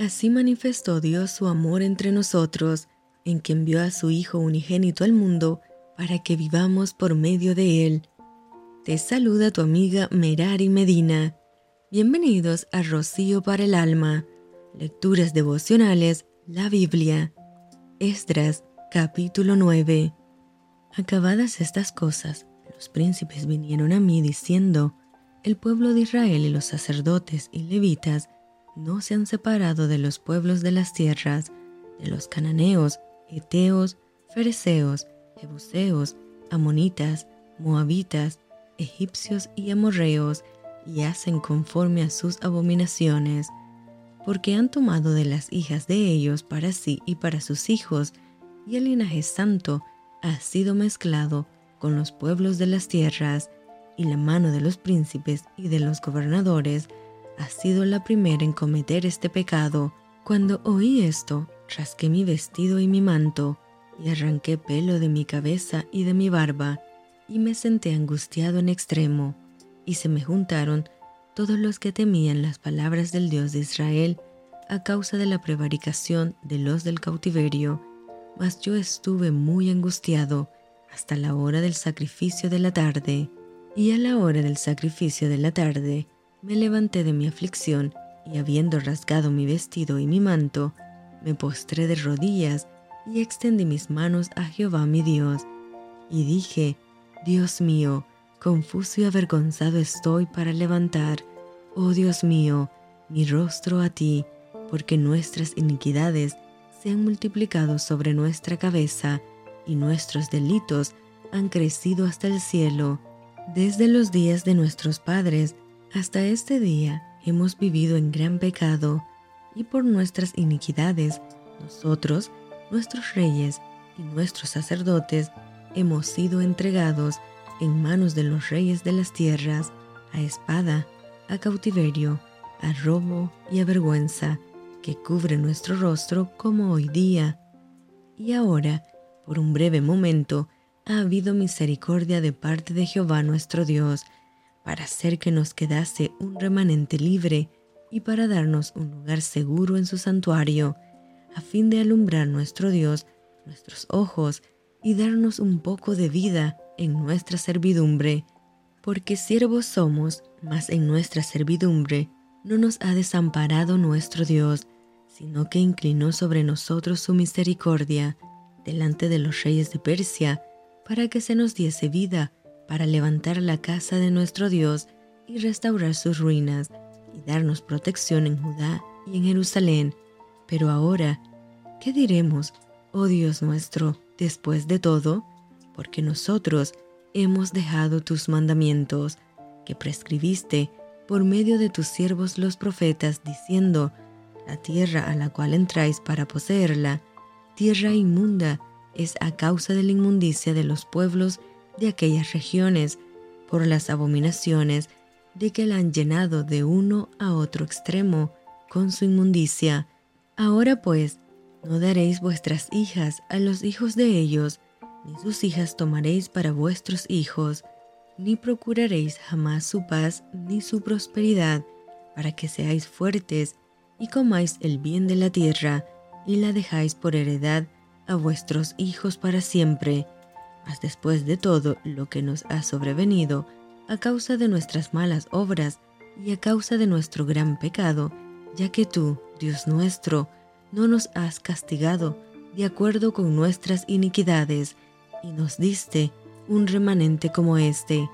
Así manifestó Dios su amor entre nosotros, en que envió a su Hijo unigénito al mundo para que vivamos por medio de Él. Te saluda tu amiga Merari Medina. Bienvenidos a Rocío para el Alma, Lecturas Devocionales, la Biblia. Esdras, capítulo 9. Acabadas estas cosas, los príncipes vinieron a mí diciendo, el pueblo de Israel y los sacerdotes y levitas no se han separado de los pueblos de las tierras, de los cananeos, eteos, fereceos, jebuseos, amonitas, moabitas, egipcios y amorreos, y hacen conforme a sus abominaciones, porque han tomado de las hijas de ellos para sí y para sus hijos, y el linaje santo ha sido mezclado con los pueblos de las tierras, y la mano de los príncipes y de los gobernadores ha sido la primera en cometer este pecado. Cuando oí esto, rasqué mi vestido y mi manto, y arranqué pelo de mi cabeza y de mi barba, y me senté angustiado en extremo, y se me juntaron todos los que temían las palabras del Dios de Israel a causa de la prevaricación de los del cautiverio, mas yo estuve muy angustiado hasta la hora del sacrificio de la tarde, y a la hora del sacrificio de la tarde, me levanté de mi aflicción y habiendo rasgado mi vestido y mi manto, me postré de rodillas y extendí mis manos a Jehová mi Dios, y dije, Dios mío, confuso y avergonzado estoy para levantar, oh Dios mío, mi rostro a ti, porque nuestras iniquidades se han multiplicado sobre nuestra cabeza, y nuestros delitos han crecido hasta el cielo. Desde los días de nuestros padres hasta este día hemos vivido en gran pecado y por nuestras iniquidades nosotros, nuestros reyes y nuestros sacerdotes hemos sido entregados en manos de los reyes de las tierras, a espada, a cautiverio, a robo y a vergüenza, que cubre nuestro rostro como hoy día. Y ahora, por un breve momento, ha habido misericordia de parte de Jehová nuestro Dios, para hacer que nos quedase un remanente libre y para darnos un lugar seguro en su santuario, a fin de alumbrar nuestro Dios, nuestros ojos, y darnos un poco de vida en nuestra servidumbre, porque siervos somos, mas en nuestra servidumbre no nos ha desamparado nuestro Dios, sino que inclinó sobre nosotros su misericordia delante de los reyes de Persia, para que se nos diese vida para levantar la casa de nuestro Dios y restaurar sus ruinas y darnos protección en Judá y en Jerusalén. Pero ahora, ¿qué diremos, oh Dios nuestro, después de todo? Porque nosotros hemos dejado tus mandamientos, que prescribiste por medio de tus siervos los profetas, diciendo, la tierra a la cual entráis para poseerla, tierra inmunda, es a causa de la inmundicia de los pueblos de aquellas regiones por las abominaciones de que la han llenado de uno a otro extremo con su inmundicia. Ahora pues, no daréis vuestras hijas a los hijos de ellos, ni sus hijas tomaréis para vuestros hijos, ni procuraréis jamás su paz ni su prosperidad, para que seáis fuertes y comáis el bien de la tierra, y la dejáis por heredad a vuestros hijos para siempre mas después de todo lo que nos ha sobrevenido, a causa de nuestras malas obras y a causa de nuestro gran pecado, ya que tú, Dios nuestro, no nos has castigado de acuerdo con nuestras iniquidades, y nos diste un remanente como este.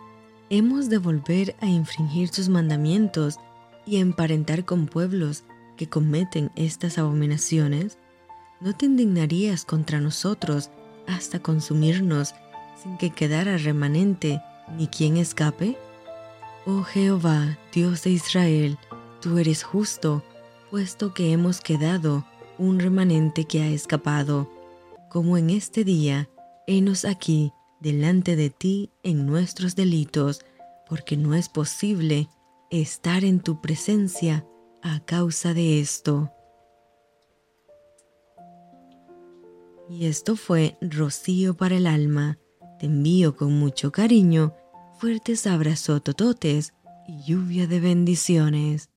¿Hemos de volver a infringir tus mandamientos y a emparentar con pueblos que cometen estas abominaciones? ¿No te indignarías contra nosotros hasta consumirnos sin que quedara remanente ni quien escape? Oh Jehová, Dios de Israel, tú eres justo, puesto que hemos quedado un remanente que ha escapado, como en este día, henos aquí delante de ti en nuestros delitos, porque no es posible estar en tu presencia a causa de esto. Y esto fue Rocío para el alma. Te envío con mucho cariño, fuertes abrazos tototes y lluvia de bendiciones.